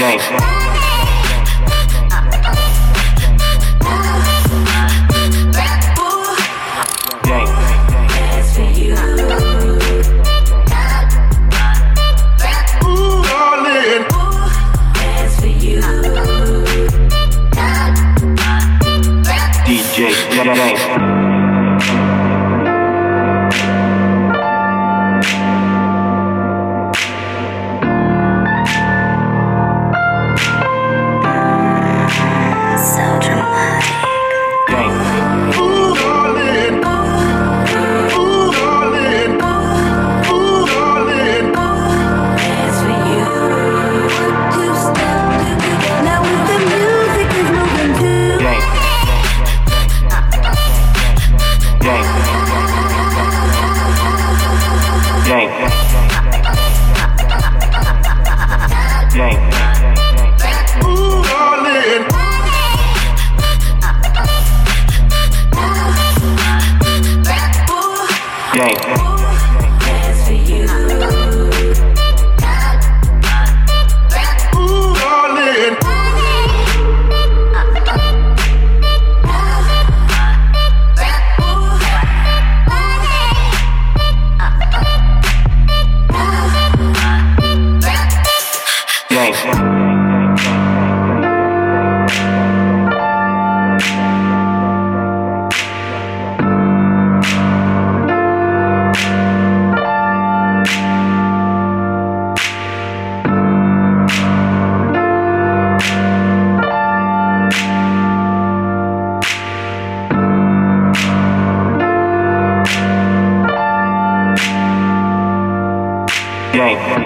Gang. DJ. Yeah.